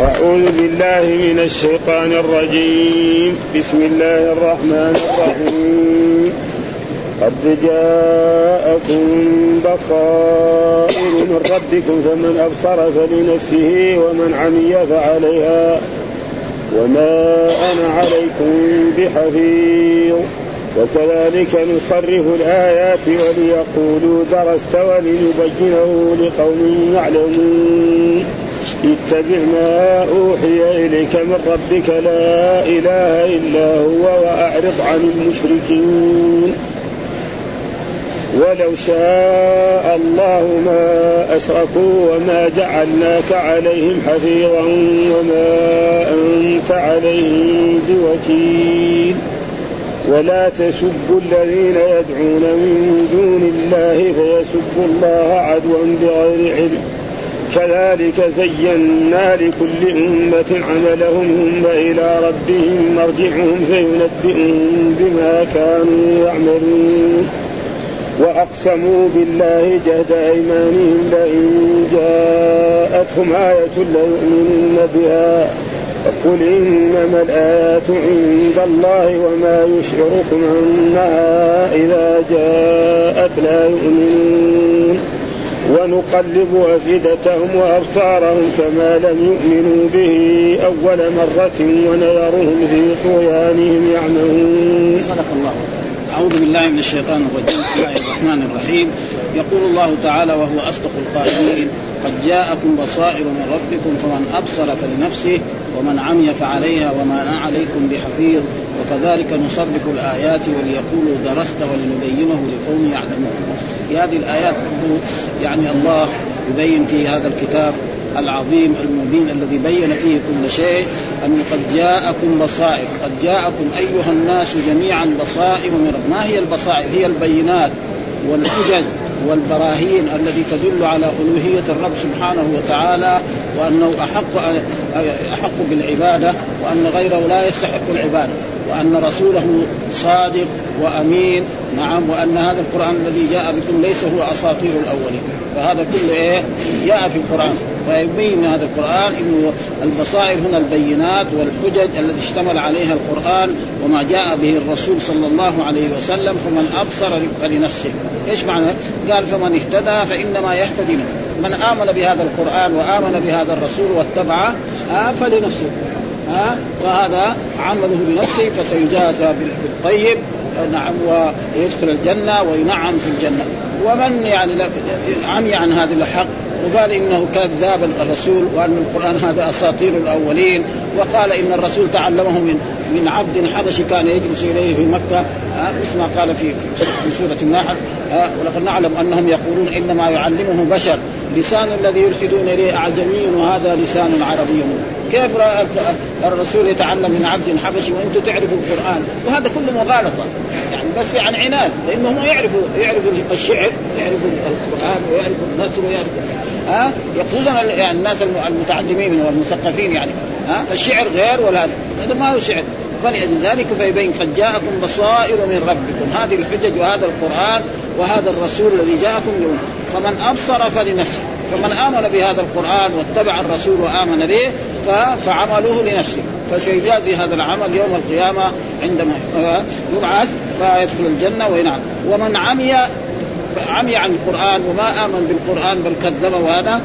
أعوذ بالله من الشيطان الرجيم. بسم الله الرحمن الرحيم. قد جاءكم بصائر من ربكم فمن أبصر فلنفسه ومن عمي فعليها. وما أنا عليكم بحفيظ. وكذلك نصرف الآيات وليقولوا درست ولنبينه لقوم يعلمون. اتبع ما أوحي إليك من ربك لا إله إلا هو وأعرض عن المشركين. ولو شاء الله ما أشركوا وما جعلناك عليهم حفيظا وما أنت عليهم بوكيل. ولا تسبوا الذين يدعون من دون الله فيسبوا الله عدوا بغير علم. كذلك زينا لكل أمة عملهم ثم إلى ربهم مرجعهم فينبئهم بما كانوا يعملون. وأقسموا بالله جهد أيمانهم لئن جاءتهم آية ليؤمنن بها فقل إنما الآيات عند الله وما يشعركم أنها إذا جاءت لا يؤمنون. ونقلب أفئدتهم وأبصارهم كما لم يؤمنوا به أول مرة ونذرهم في طغيانهم يعمهون. صدق الله. أعوذ بالله من الشيطان الرجيم. بسم الله الرحمن الرحيم. يقول الله تعالى وهو أصدق القائلين قد جاءكم بصائر من ربكم فمن أبصر فلنفسه ومن عمي فعليها وما أنا عليكم بحفيظ. وكذلك نصرف الآيات وليقولوا درست ولنبينه لقوم يعلمون. في هذه الآيات يعني الله يبين في هذا الكتاب العظيم المبين الذي بين فيه كل شيء أن قد جاءكم بصائر. قد جاءكم أيها الناس جميعا بصائر من رب. ما هي البصائر؟ هي البينات والحجج. والبراهين التي تدل على ألوهية الرب سبحانه وتعالى وأنه أحق أحق بالعبادة وأن غيره لا يستحق العبادة وأن رسوله صادق وأمين. نعم وأن هذا القرآن الذي جاء بكم ليس هو أساطير الأولين. فهذا كله إيه؟ جاء في القرآن. فيبين هذا القرآن إنه البصائر هنا البينات والحجج التي اشتمل عليها القرآن وما جاء به الرسول صلى الله عليه وسلم فمن أبصر فلنفسه إيش معنى؟ قال فمن اهتدى فإنما يهتدي من آمن بهذا القرآن وآمن بهذا الرسول واتبعه آه فلنفسه. ها فهذا عمله بنفسه فسيجازى بالطيب نعم ويدخل الجنة وينعم في الجنة. ومن يعني عمي عن هذا الحق وقال إنه كذاب الرسول وأن القرآن هذا أساطير الأولين وقال إن الرسول تعلمه من من عبد حبشي كان يجلس إليه في مكة مثل ما قال في في سورة النحل ولقد نعلم أنهم يقولون إنما يعلمه بشر. لسان الذي يلحدون إليه اعجمي وهذا لسان عربي. كيف الرسول يتعلم من عبد حبشي؟ وأنتم تعرفوا القرآن. وهذا كله مغالطة. يعني بس يعني عناد لأنهم يعرفوا يعرفوا الشعر يعرفوا القرآن ويعرفوا النثر ويعرفوا ها؟ خصوصا يعني الناس المتعلمين والمثقفين يعني. ها؟ فالشعر غير ولا هذا ما هو شعر. فلذلك فيبين قد جاءكم بصائر من ربكم. هذه الحجج وهذا القرآن وهذا الرسول الذي جاءكم يوم. فمن أبصر فلنفسه. فمن آمن بهذا القرآن واتبع الرسول وآمن به فعمله لنفسه. فسيجازي هذا العمل يوم القيامة عندما يبعث فيدخل الجنة وينعم ومن عمي عمي عن القرآن وما آمن بالقرآن بل كذب وهذا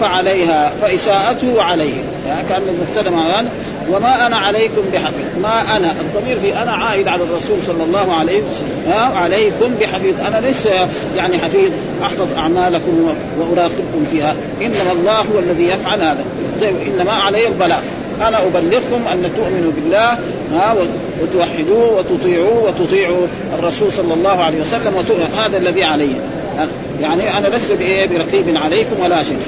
فعليها فإساءته عليه. كأن المبتدأ وما أنا عليكم بحفيظ. ما أنا الضمير في أنا عائد على الرسول صلى الله عليه وسلم. عليكم بحفيظ. أنا ليس يعني حفيظ. أحفظ أعمالكم وأراقبكم فيها. إنما الله هو الذي يفعل هذا. إنما علي البلاغ أنا أبلغكم أن تؤمنوا بالله ها وتوحدوه وتطيعوه وتطيعوا الرسول صلى الله عليه وسلم هذا الذي علي. يعني أنا لست برقيب عليكم ولا شيء.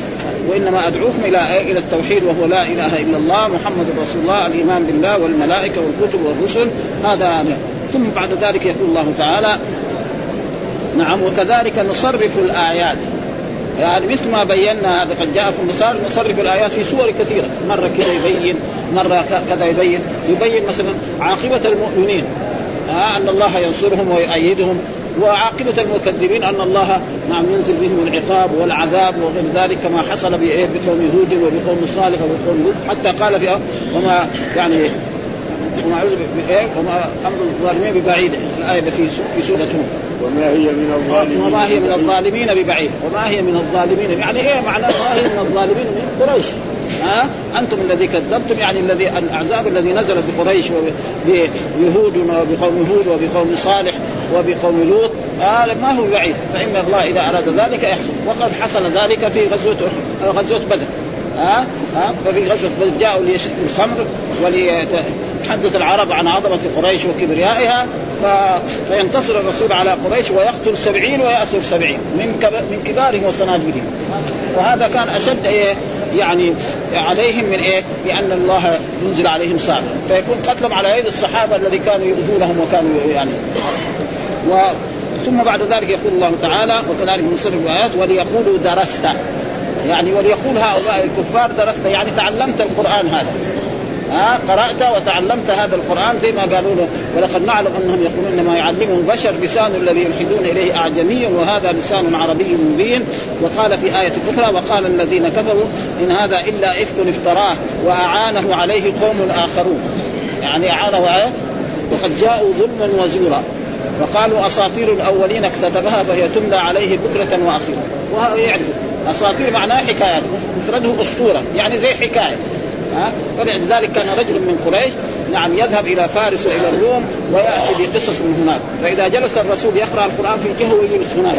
وإنما أدعوكم إلى إلى التوحيد وهو لا إله إلا الله محمد رسول الله الإيمان بالله والملائكة والكتب والرسل. هذا ثم بعد ذلك يقول الله تعالى نعم وكذلك نصرف الآيات. يعني مثل ما بينا هذا قد جاءكم مثال نصرف الآيات في سور كثيرة. مرة كذا يبين مرة كذا يبين. يبين مثلا عاقبة المؤمنين. آه أن الله ينصرهم ويؤيدهم. وعاقبة المكذبين أن الله نعم ينزل بهم العقاب والعذاب وغير ذلك كما حصل بقوم هود وبقوم صالح وبقوم هود حتى قال في وما يعني وما أعوذ وما أمر الظالمين ببعيد. الآية في في سورة وما هي من الظالمين وما هي من الظالمين ببعيد. وما هي من الظالمين يعني إيه معنى ما هي من الظالمين من قريش؟ ها؟ أنتم الذي كذبتم يعني الذي الاعزاب الذي نزل بقريش وبيهود وبقوم هود وبقوم صالح. وبقوم لوط هذا ما هو بعيد فإن الله إذا أراد ذلك يحصل. وقد حصل ذلك في غزوة غزوة بدر. ها ها ففي غزوة بدر جاءوا ليشربوا الخمر وليتحدث العرب عن عظمة قريش وكبريائها ف... فينتصر الرسول على قريش ويقتل سبعين ويأسر سبعين من كب... من كبارهم وصناديدهم وهذا كان أشد إيه؟ يعني عليهم من إيه؟ لأن الله ينزل عليهم صعب فيكون قتلهم على يد الصحابة الذي كانوا يؤذونهم وكانوا يعني و ثم بعد ذلك يقول الله تعالى وكذلك نصر الآيات وليقولوا درست. يعني وليقول هؤلاء الكفار درست. يعني تعلمت القرآن هذا. ها قرأت وتعلمت هذا القرآن زي ما قالوا له. ولقد نعلم أنهم يقولون ما يعلمه البشر لسان الذي يلحدون إليه أعجمي وهذا لسان عربي مبين. وقال في آية أخرى وقال الذين كفروا إن هذا إلا إفك افتراه وأعانه عليه قوم آخرون. يعني أعانه وقد جاءوا ظلما وزورا. وقالوا أساطير الأولين اكتتبها فهي تملى عليه بكرة واصيلا وهو يعرف أساطير معناه حكايات مفرده أسطورة يعني زي حكاية. ها؟ كان رجل من قريش نعم يذهب إلى فارس وإلى الروم ويأتي بقصص من هناك. فإذا جلس الرسول يقرأ القرآن في جهه ويجلس هناك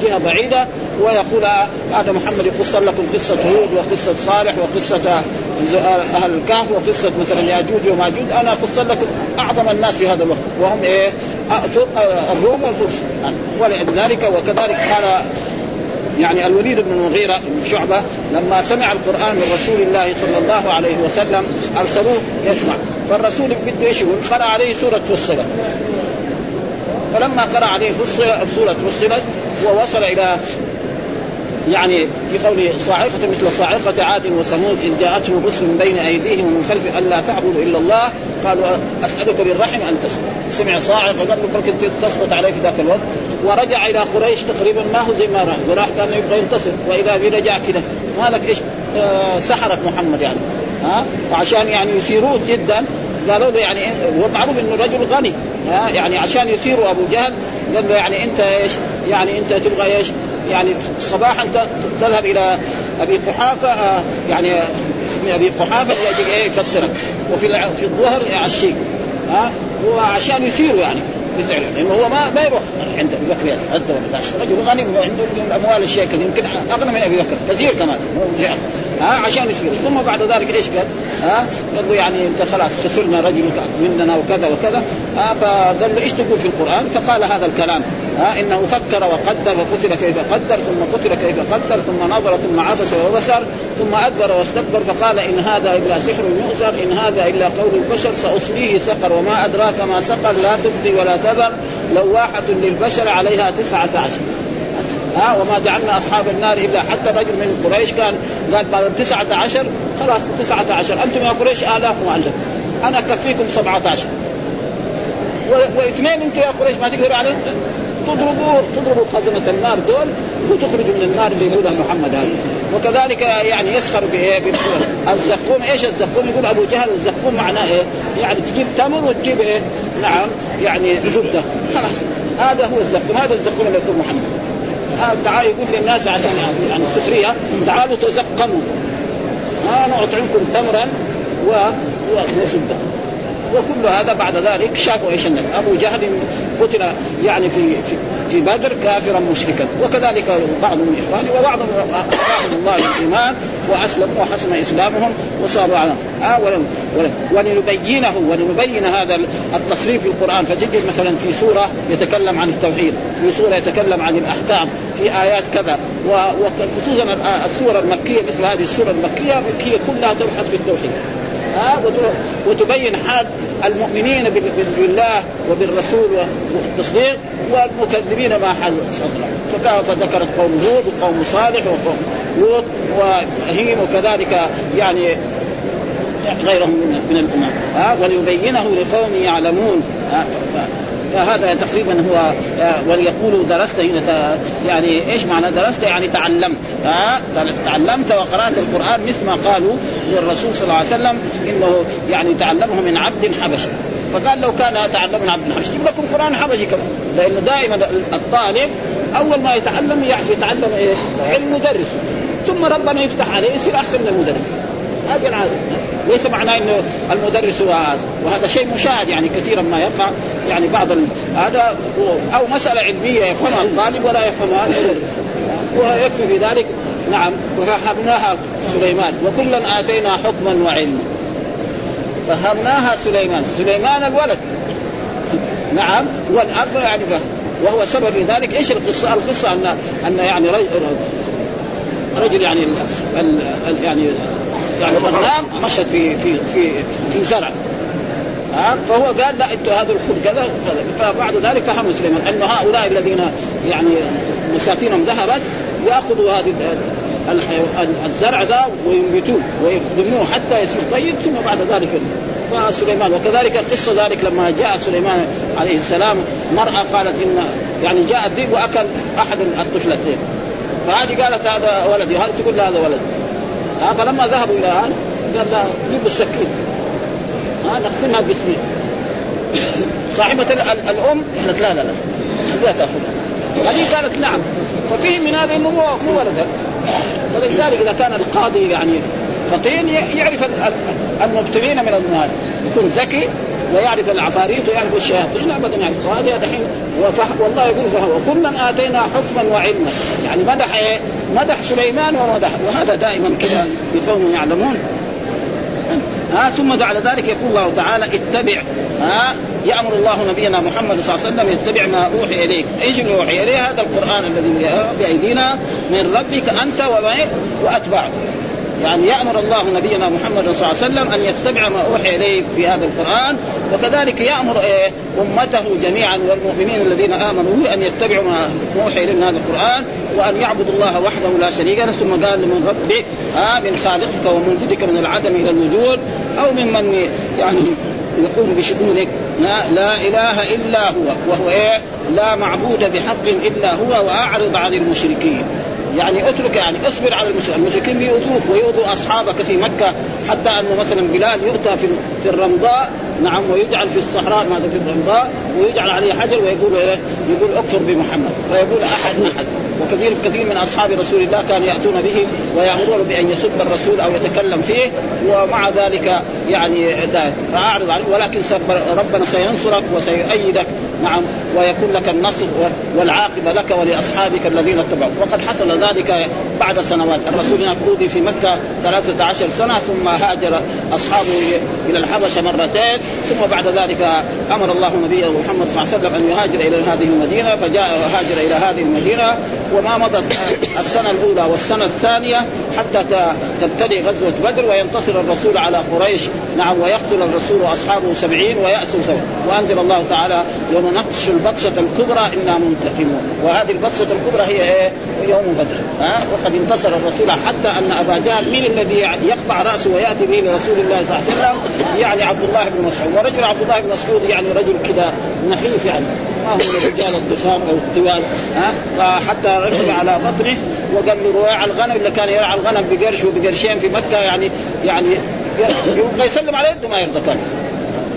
في جهة بعيدة ويقول هذا محمد يقص لكم قصة هود وقصة صالح وقصة أهل الكهف وقصة مثلا ياجوج وماجوج أنا أقص لكم أعظم الناس في هذا الوقت. وهم إيه؟ الروم والفرس. ولذلك وكذلك قال يعني الوليد بن المغيرة بن شعبة لما سمع القرآن من رسول الله صلى الله عليه وسلم أرسلوه يسمع. فالرسول بده إيش يقول؟ قرأ عليه سورة فصلت. فلما قرأ عليه سورة فصلت ووصل إلى يعني في قوله صاعقة مثل صاعقة عاد وثمود إذ جاءتهم الرسل من بين أيديهم ومن خلف ألا تعبدوا إلا الله قالوا أسألك بالرحم أن تسقط سمع صاعقة قال له ممكن تسقط عليه في ذاك الوقت. ورجع إلى قريش تقريبا ما هو زي ما راح وراح كان يبغى ينتصر. وإذا به رجع كذا مالك إيش؟ آه سحرك محمد يعني. ها؟ وعشان يعني يثيروه جدا قالوا له يعني معروف إنه رجل غني. ها؟ يعني عشان يثيروا أبو جهل قال له يعني أنت إيش؟ يعني أنت تبغى إيش؟ يعني صباحا تذهب إلى أبي قحافة آه، يعني أبي قحافة يجي إيه يفطرك. وفي في الظهر يعشيك. ها؟ وعشان يثيروا يعني بسعر لأنه هو ما ما يروح عند أبي بكر ولا رجل غني عنده من الأموال الشيء كثير يمكن أغنى من أبي بكر. كثير كمان. ها عشان يصير. ثم بعد ذلك إيش قال؟ ها؟ قال يعني انت خلاص خسرنا رجل مننا وكذا وكذا. ها؟ فقال له إيش تقول في القرآن؟ فقال هذا الكلام. ها؟ إنه فكر وقدر وقتل كيف قدر ثم قتل كيف قدر ثم نظر ثم عبس وبصر ثم أدبر واستكبر فقال إن هذا إلا سحر يؤثر إن هذا إلا قول البشر سأصليه سقر وما أدراك ما سقر لا تبدي ولا تذر لواحة للبشر عليها تسعة عشر. ها وما جعلنا أصحاب النار إلا حتى رجل من قريش كان قال بعد تسعة عشر خلاص تسعة عشر. أنتم يا قريش آلاف مؤلف. أنا أكفيكم سبعة عشر. واثنين أنتم يا قريش ما تقدروا عليه؟ تضربوا تضربوا خزنة النار دول وتخرجوا من النار اللي يقولها محمد هذا. وكذلك يعني يسخر بإيه؟ الزقوم. إيش الزقوم؟ يقول أبو جهل الزقوم معناه إيه؟ يعني تجيب تمر وتجيب إيه؟ نعم يعني زبدة. خلاص. هذا هو الزقوم. هذا الزقوم اللي يقول محمد. تعال يقول للناس عشان يعني السخرية تعالوا تزقموا. ما نعطيكم تمرا و... وزبده وكل هذا بعد ذلك شافوا إيش النبي أبو جهل قتل يعني في في, في بدر كافرا مشركا. وكذلك بعض من اخوانه وبعضهم اعطاهم الله الإيمان وأسلموا وحسن إسلامهم وصاروا على آه ولنبينه ولنبين هذا التصريف في القرآن. فتجد مثلا في سورة يتكلم عن التوحيد في سورة يتكلم عن الأحكام في آيات كذا وخصوصا السورة المكية مثل هذه السورة المكية هي كلها تبحث في التوحيد. ها وتبين حال المؤمنين بالله وبالرسول والتصديق والمكذبين ما حال فذكرت قوم هود وقوم صالح وقوم لوط وهيم وكذلك يعني غيرهم من الأمم. ها وليبينه لقوم يعلمون. فهذا تقريبا هو وليقولوا درست يعني إيش معنى درست؟ يعني تعلمت. ها تعلمت وقرأت القرآن مثل ما قالوا للرسول صلى الله عليه وسلم إنه يعني تعلمه من عبد حبشي. فقال لو كان تعلم من عبد حبشي يجيب لكم قران حبشي كمان. لأنه دائما الطالب أول ما يتعلم يتعلم إيش؟ علم مدرس. ثم ربنا يفتح عليه يصير أحسن من المدرس. هذه العادة. ليس معناه إنه المدرس هو هذا. وهذا شيء مشاهد يعني كثيرا ما يقع. يعني بعض هذا أو مسألة علمية يفهمها الطالب ولا يفهمها المدرس. ويكفي في ذلك. نعم. وفهمناها سليمان. وكلا آتينا حكما وعلما. فهمناها سليمان. سليمان الولد. نعم. والأب يعني فهم. وهو سبب في ذلك. إيش القصة؟ القصة ان أن يعني رجل, رجل يعني ال يعني يعني غلام مشت في في في في زرع. ها؟ فهو قال لا أنتم هذا الخبز كذا فبعد ذلك فهموا سليمان أن هؤلاء الذين يعني مساتينهم ذهبت ياخذوا هذه الزرع ذا وينبتوه ويخدموه حتى يصير طيب ثم بعد ذلك فسليمان. وكذلك قصة ذلك لما جاء سليمان عليه السلام مرأة قالت ان يعني جاء الذئب وأكل أحد الطفلتين. فهذه قالت هذا ولدي. هل تقول هذا ولد؟ ها فلما ذهبوا إلى هذا قال لا جيبوا السكين. ها نقسمها باسمين صاحبة الأم قالت لا لا لا خليها تأخذها هذه قالت نعم. ففهم من هذا إنه مو مو ولدها فلذلك إذا كان القاضي يعني فطين يعرف المبتلين من المال يكون ذكي ويعرف العفاريت ويعرف الشياطين. ابدا يعني. وهذا دحين والله يقول فهو. وكلا آتينا حكما وعلما. يعني مدح إيه؟ مدح سليمان ومدح. وهذا دائما كذا يكونوا يعلمون ها؟ ثم بعد ذلك يقول الله تعالى اتبع. ها؟ يأمر الله نبينا محمد صلى الله عليه وسلم يتبع ما أوحي إليك، إيش اللي أوحي إليه؟ هذا القرآن الذي بأيدينا من ربك أنت وأتباعه. يعني يأمر الله نبينا محمد صلى الله عليه وسلم أن يتبع ما أوحي إليه في هذا القرآن وكذلك يأمر إيه أمته جميعا والمؤمنين الذين آمنوا أن يتبعوا ما أوحي اليه من هذا القرآن وأن يعبدوا الله وحده لا شريك له ثم قال من ربك آه من خالقك ومنجدك من العدم إلى الوجود أو ممن يعني يقوم بشؤونك لا, لا إله إلا هو وهو إيه؟ لا معبود بحق إلا هو وأعرض عن المشركين. يعني اترك يعني اصبر على المشركين، المشركين بيؤذوك ويؤذوا أصحابك في مكة حتى أنه مثلا بلال يؤتى في الرمضاء نعم ويجعل في الصحراء ماذا في الرمضاء ويجعل عليه حجر ويقول إيه؟ يقول اكفر بمحمد. فيقول أحد أحد. وكثير كثير من أصحاب رسول الله كانوا يأتون به ويأمرون بان يسب الرسول أو يتكلم فيه ومع ذلك يعني فاعرض عنه ولكن ربنا سينصرك وسيؤيدك نعم ويكون لك النصر والعاقبة لك ولأصحابك الذين اتبعوا وقد حصل ذلك بعد سنوات. الرسول هناك في مكة 13 سنة ثم هاجر أصحابه إلى الحبشة مرتين ثم بعد ذلك أمر الله نبيه محمد صلى الله عليه وسلم أن يهاجر إلى هذه المدينة فجاء وهاجر إلى هذه المدينة وما مضت السنة الأولى والسنة الثانية حتى تبتدي غزوة بدر وينتصر الرسول على قريش. نعم ويقتل الرسول وأصحابه سبعين ويأسوا سوا وأنزل الله تعالى يوم نقش البطشة الكبرى إنا منتقمون. وهذه البطشة الكبرى هي إيه؟ يوم بدر. ها؟ وقد انتصر الرسول حتى أن أبا جهل من الذي يقطع رأسه ويأتي به لرسول الله صلى الله عليه وسلم؟ يعني عبد الله بن مسعود. ورجل عبد الله بن مسعود يعني رجل كذا نحيف يعني. ما هو رجال الضخام أو الطوال ها؟ حتى ركب على بطنه وقال له رواع الغنم اللي كان يرعى الغنم بقرش وبقرشين في مكة يعني يعني يبغى يسلم على يده ما يرضى كان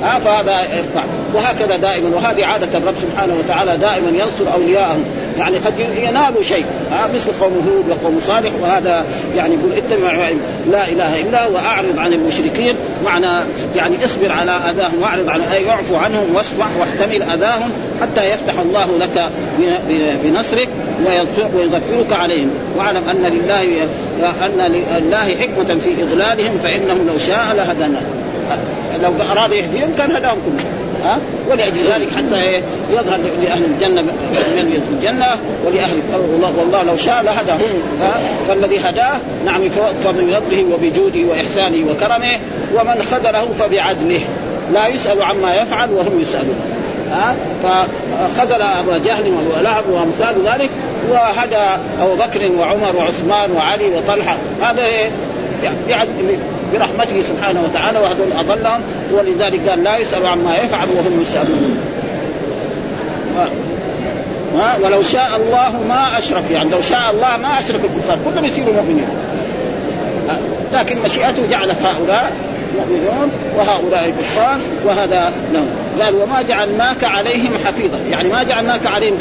ها فهذا يرفع وهكذا دائما. وهذه عادة الرب سبحانه وتعالى دائما ينصر أولياءه يعني قد ينالوا شيء. ها مثل قوم هود وقوم صالح وهذا يعني يقول اتبع لا إله إلا واعرض عن المشركين. معنى يعني اصبر على أذاهم واعرض عن أي اعفو عنهم واصفح واحتمل أذاهم حتى يفتح الله لك بنصرك ويغفرك عليهم. واعلم أن لله أن لله حكمة في إضلالهم فانه لو شاء لهدنا لو اراد يهديهم كان هداهم كلهم ها؟ ولأجل ذلك حتى يظهر لأهل الجنة من في الجنة ولأهل الله والله لو شاء لهداهم. فالذي هداه نعم فبفضله وبجوده وإحسانه وكرمه ومن خذله فبعدله. لا يسأل عما يفعل وهم يسألون. ها؟ فخذل أبا جهل وابو لهب وأمثال ذلك وهدى أبو بكر وعمر وعثمان وعلي وطلحة. هذا يعني برحمته سبحانه وتعالى وهذول أضلهم ولذلك قال لا يسأل عما يفعل وهم يسألون. ها؟ ولو شاء الله ما أشرك يعني لو شاء الله ما أشرك الكفار كلهم يصيروا مؤمنين. لكن مشيئته جعلت هؤلاء مؤمنون وهؤلاء كفار وهذا لهم. قال وما جعلناك عليهم حفيظا. يعني ما جعلناك عليهم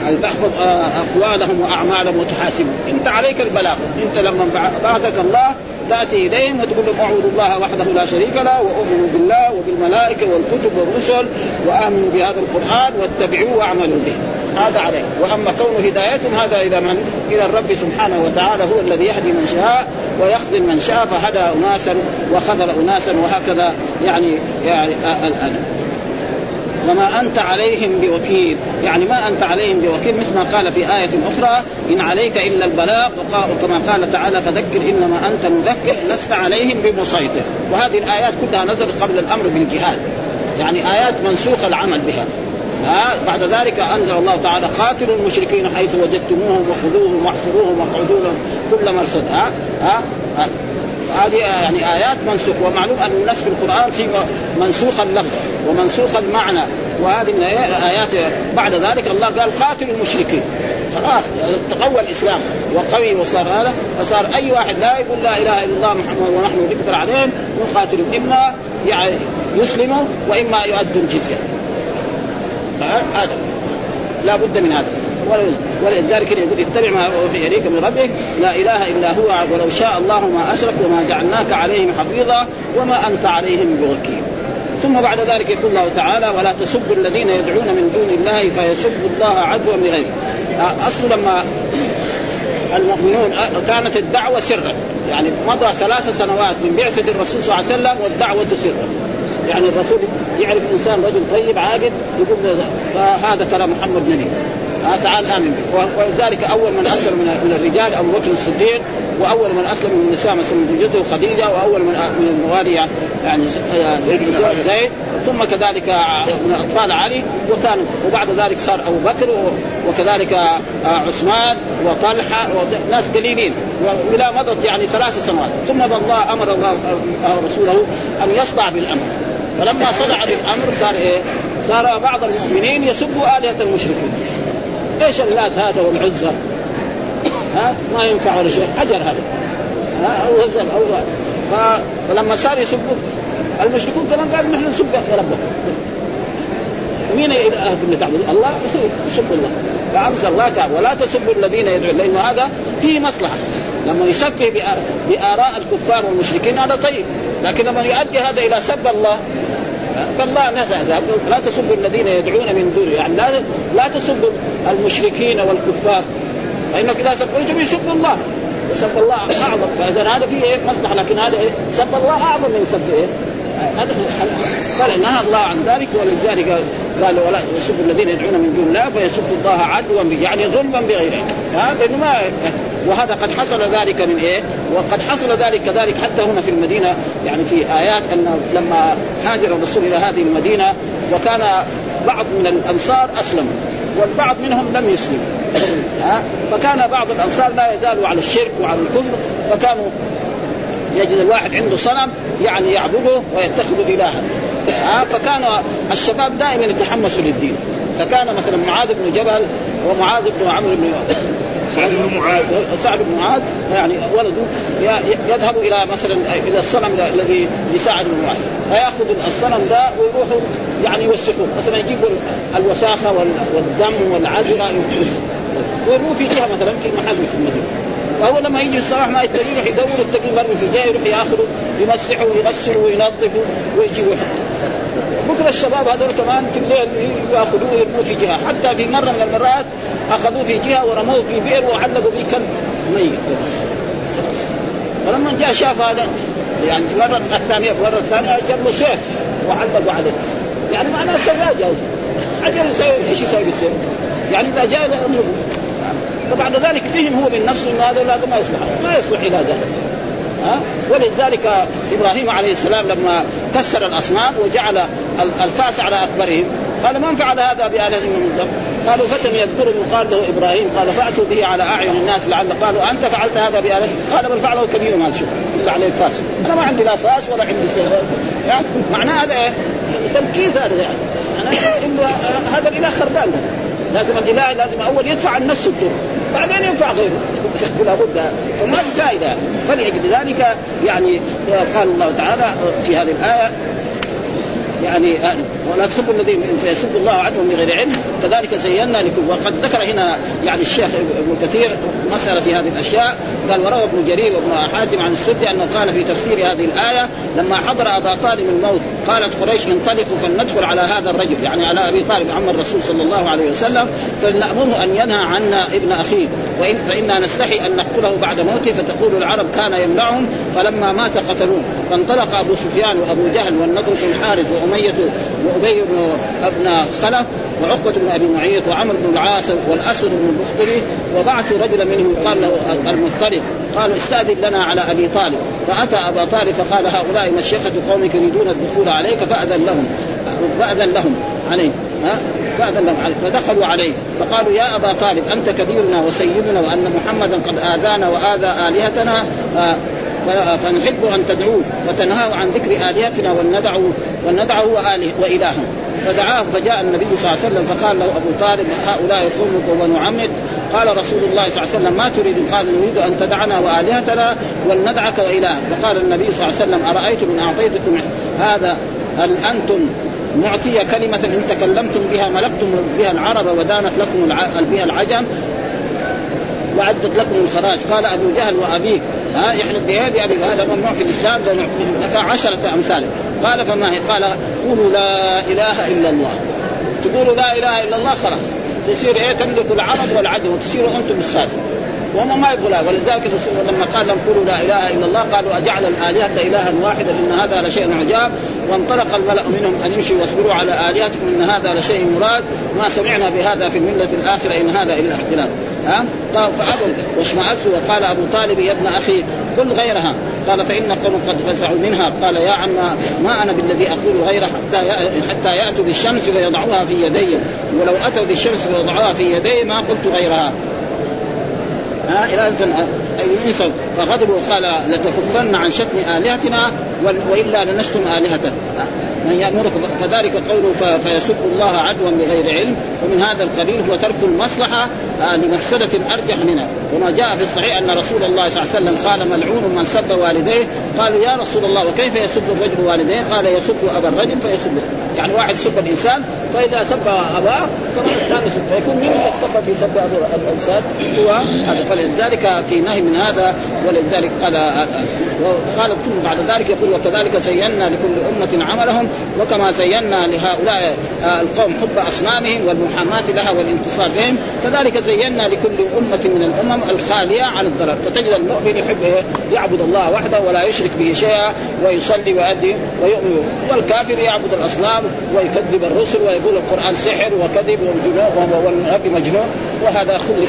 تحافظوا تحفظ أقوالهم وأعمالهم وتحاسبهم. إنت عليك البلاغ. إنت لما بعثك الله تأتي إليهم وتقول لهم اعبدوا الله وحده لا شريك له واؤمنوا بالله وبالملائكة والكتب والرسل وامنوا بهذا القرآن واتبعوه وأعملوا به. هذا عليه وأما كون هدايتهم هذا إلى من؟ إلى الرب سبحانه وتعالى هو الذي يهدي من شاء ويخذل من شاء فهدى أناسا وخذل أناسا وهكذا يعني يعني الان وما أنت عليهم بوكيل. يعني ما أنت عليهم بوكيل مثل ما قال في آية أخرى إن عليك إلا البلاغ وكما قال تعالى فذكر إنما أنت مذكر لست عليهم بمسيطر. وهذه الآيات كلها نزلت قبل الأمر بالجهاد. يعني آيات منسوخ العمل بها. ها؟ بعد ذلك أنزل الله تعالى قاتلوا المشركين حيث وجدتموهم وخذوهم واحصروهم واقعدوا لهم كل مرصد. ها؟ ها؟ هذه يعني آيات منسوخ ومعلوم أن في القرآن في منسوخ اللفظ ومنسوخ المعنى وهذه من آيات بعد ذلك الله قال قاتلوا المشركين. خلاص تقوى الإسلام. وقوي وصار هذا فصار أي واحد لا يقول لا إله إلا الله محمد ونحن نقدر عليهم نقاتلهم إما يعني يسلموا وإما يؤدوا الجزية. هذا. لا بد من هذا. ولذلك يقول اتبع ما اوحي اليك من ربك لا إله إلا هو ولو شاء الله ما أشرك وما جعلناك عليهم حفيظا وما أنت عليهم بوكيل. ثم بعد ذلك يقول الله تعالى ولا تسبوا الذين يدعون من دون الله فيسبوا الله عدوا بغيره أصل لما المؤمنون كانت الدعوة سرا. يعني مضى ثلاث سنوات من بعثة الرسول صلى الله عليه وسلم والدعوة سرا. يعني الرسول يعرف إنسان رجل طيب عابد يقول هذا ترى محمد نبي. تعال امن به ولذلك أول من أسلم من الرجال أبو بكر الصديق وأول من أسلم من النساء مثلا زوجته خديجه وأول من من الموالي يعني زيد ثم كذلك من أطفال علي وكان وبعد ذلك صار أبو بكر وكذلك عثمان وطلحة وناس قليلين. وإلى مضت يعني ثلاث سنوات. ثم الله أمر الله رسوله أن يصدع بالأمر. فلما صدع بالأمر صار إيه؟ صار بعض المؤمنين يسبوا آلهة المشركين. إيش اللات هذا والعزى ها؟ ما ينفع ولا شيء. حجر هذا. ها؟ أو هزل أو فلما صار يسبوا المشركون كمان قالوا نحن نسب ربك مين اللي تعبد الله. يسب الله. فامس الله تعالى. ولا تسبوا الذين يدعون لأنه هذا فيه مصلحة. لما يسفه بآراء الكفار والمشركين هذا طيب. لكن لما يؤدي هذا إلى سب الله فالله نزع لا تسبوا الذين يدعون من دونه يعني لا لا تسبوا المشركين والكفار. فانك إذا سبيتم يسب الله. وسب الله أعظم. فإذا هذا فيه إيه؟ مصلحة. لكن هذا إيه؟ سب الله أعظم من سب إيه؟ قال نهى الله عن ذلك ولذلك قال ولا يسب الذين يدعون من دون الله فيسب الله عدوا يعني ظلما بغيره. ها؟ لأنه ما وهذا قد حصل ذلك من إيه؟ وقد حصل ذلك كذلك حتى هنا في المدينة يعني في آيات أن لما هاجر الرسول إلى هذه المدينة وكان بعض من الأنصار أسلموا والبعض منهم لم يسلموا ها؟ فكان بعض الأنصار لا يزالوا على الشرك وعلى الكفر فكانوا يجد الواحد عنده صنم يعني يعبده ويتخذ الها. ها؟ فكان الشباب دائما يتحمسوا للدين. فكان مثلا معاذ بن جبل ومعاذ بن عمرو بن سعد بن معاذ. سعد بن معاذ يعني ولده يذهب إلى مثلا إلى الصنم الذي لسعد بن معاذ. فيأخذ الصنم ده ويروحوا يعني يوسخوه مثلا يجيبوا الوساخة والدم والعذره ويرموه في جهة مثلا في محل في المدينة. وهو لما يجي الصباح ما يدري يروح يدور التقي في جهة يروح يأخذه يمسحه ويغسله وينظفه ويجيبه بكرة الشباب هذول كمان في الليل ياخذوه ويرموه في جهة. حتى في مرة من المرات أخذوه في جهة ورموه في بئر وعلقوا به كلب. ميت خلاص فلما جاء شاف هذا يعني في المره الثانية في المره الثانية جاب له سيف وعلقوا عليه. يعني معناه عجل يسوي إيش يسوي بالسيف؟ يعني إذا جاء أمره. فبعد ذلك فهم هو من نفسه إنه هذا هذا ما يصلح. ما يصلح إلى ذلك. ها؟ ولذلك إبراهيم عليه السلام لما كسر الأصنام وجعل الفاس على أكبرهم قال من فعل هذا بآلهتهم من قبل؟ قالوا فتى يذكره يقال له إبراهيم قال فأتوا به على أعين الناس لعل قالوا أنت فعلت هذا بآلهتهم قال بل فعله كبيرهم شوف إلا عليه الفاس. أنا ما عندي لا فاس ولا عندي سيف. يعني معناه هذا إيه؟ تمكيز هذا يعني. إنه هذا الاله خربان لازم الاله لازم أول يدفع عن نفسه الدور. بعدين ينفع غيره. لابد فما في فائدة. فلأجل ذلك. يعني قال الله تعالى في هذه الآية يعني ولا تسبوا الذين فيسب الله عدوهم بغير علم. كذلك زينا لكم. وقد ذكر هنا يعني الشيخ ابن كثير مسألة في هذه الأشياء. قال وروى ابن جرير وابن حاتم عن السدي أنه قال في تفسير هذه الآية لما حضر أبا طالب الموت قالت قريش انطلقوا فلندخل على هذا الرجل يعني على أبي طالب عم الرسول صلى الله عليه وسلم فلنأمره أن ينهى عنا ابن أخيه. وإن فإنا نستحي أن نقتله بعد موته. فتقول العرب كان يمنعهم فلما مات قتلوه. فانطلق أبو سفيان وأبو جهل والنضر الحارث وأمية وأبي بن ابن خلف وعقبة بن أبي معيط وعمر بن العاص والأسود بن البختري وبعثوا رجلا منهم قال له المطلب قالوا استأذن لنا على أبي طالب. فأتى أبا طالب فقال هؤلاء مشيخة قومك يريدون الدخول عليك فأذن لهم. فأذن لهم عليه ها؟ فأذن لهم عليه فدخلوا عليه فقالوا يا أبا طالب أنت كبيرنا وسيدنا وأن محمدا قد آذانا وآذى آلهتنا فنحب أن تدعوه وتنهاه عن ذكر آلهتنا ولندعه ولندعه وآله والههم فدعاه فجاء النبي صلى الله عليه وسلم فقال له أبو طالب هؤلاء قومك وبنو عمك قال رسول الله صلى الله عليه وسلم ما تريد؟ قال نريد أن تدعنا وآلهتنا ولندعك وإلهك. فقال النبي صلى الله عليه وسلم أرأيتم إن أعطيتكم هذا؟ هل أنتم معطي كلمة إن تكلمتم بها ملكتم بها العرب ودانت لكم بها العجم وعدت لكم الخراج؟ قال أبو جهل وأبيك. ها يحلف بيد أبي هذا ممنوع في الإسلام لك عشرة أمثال. قال فما هي؟ قال قولوا لا إله إلا الله. تقولوا لا إله إلا الله خلاص. تصير إيه؟ تملك العرب والعدل وتصيروا أنتم السادة وهم ما يبغوا ولذلك الرسول لما قال لهم قولوا لا إله إلا الله قالوا أجعل الآلهة إلها واحدا إن هذا لشيء عجاب. وانطلق الملأ منهم أن يمشوا واصبروا على آلهتكم إن هذا لشيء مراد. ما سمعنا بهذا في الملة الآخرة إن هذا إلا اختلاف ها؟ فابوا واشمأزوا وقال أبو طالب يا ابن أخي قل غيرها. قال فإن قوم قد فزعوا منها. قال يا عم ما أنا بالذي أقول غيرها حتى حتى يأتوا بالشمس فيضعوها في يدي ولو أتوا بالشمس فيضعوها في يدي ما قلت غيرها. ها إلى أن فغضبوا وقال لتكفن عن شتم آلهتنا وإلا لنشتم الهته من يامرك فذلك قوله فيسب الله عدوا بغير علم. ومن هذا القبيل هو ترك المصلحة آه، لمفسدة ارجح منها. وما جاء في الصحيح أن رسول الله صلى الله عليه وسلم قال ملعون من سب والديه. قالوا يا رسول الله وكيف يسب الرجل والديه؟ قال يسب أبا الرجل فيسبه. يعني واحد سب الإنسان فإذا سب أباه كمان الثاني يسب فيكون من السبب في سب الإنسان هو هذا فلذلك في نهي من هذا ولذلك قال قال ثم بعد ذلك يقول وكذلك زينا لكل أمة عملهم وكما زينا لهؤلاء آه، القوم حب أصنامهم والمحاماة لها والانتصار بهم كذلك زينا لكل أمة من الأمم الخالية عن الضرر. فتجد المؤمن يحب يعبد الله وحده ولا يشرك به شيئا ويصلي ويؤدي ويؤمن. والكافر يعبد الأصنام ويكذب الرسل ويقول القرآن سحر وكذب والنبي مجنون وهذا كله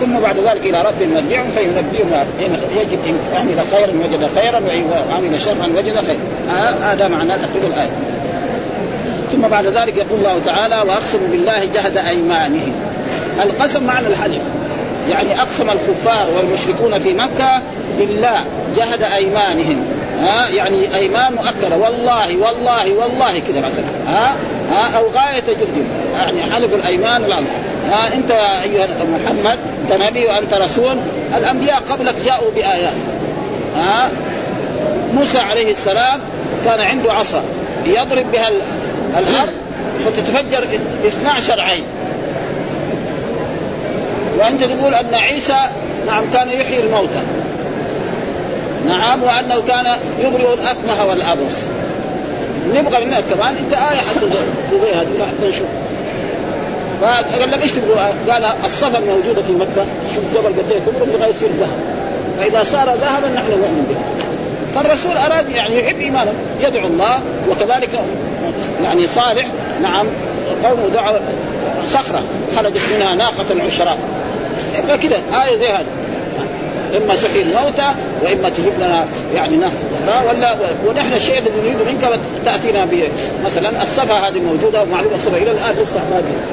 ثم بعد ذلك إلى رب مرجعهم فينبئهم ان يجد إن عمل خيرا وجد خيرا وأن عمل شرا وجد خيرا. هذا معناه تقريب الآية. ثم بعد ذلك يقول الله تعالى واقسموا بالله جهد أيمانهم. القسم معنى الحلف. يعني أقسم الكفار والمشركون في مكة بالله جهد أيمانهم. ها يعني أيمان مؤكده والله والله والله كذا مثلا ها ها أو غاية جهدهم. يعني حلف الأيمان والعلم ها أنت يا أيها محمد أنت نبي وأنت رسول. الأنبياء قبلك جاءوا بآيات. ها موسى عليه السلام كان عنده عصا. يضرب بها الأرض فتتفجر 12 عين. وأنت تقول أن عيسى نعم كان يحيي الموتى. نعم وأنه كان يبرئ الأكمه والأبرص. نبغى منك كمان أنت آية حتى زي هذه حتى نشوف. فقال لهم إيش تبغوا؟ قال الصفا الموجوده في مكة. شوف جبل قد إيه يبغى يصير ذهب. فإذا صار ذهبا نحن نؤمن به. فالرسول أراد يعني يحب إيمانه يدعو الله وكذلك يعني صالح نعم قومه دعوا صخرة خرجت منها ناقة عشراء كده آية زي هذه. إما تحيي الموتى وإما تجيب لنا يعني ناس ولا ونحن الشيء الذي نريد منك تأتينا به. مثلا الصفا هذه موجودة ومعلومه الصفا إلى الآن لسه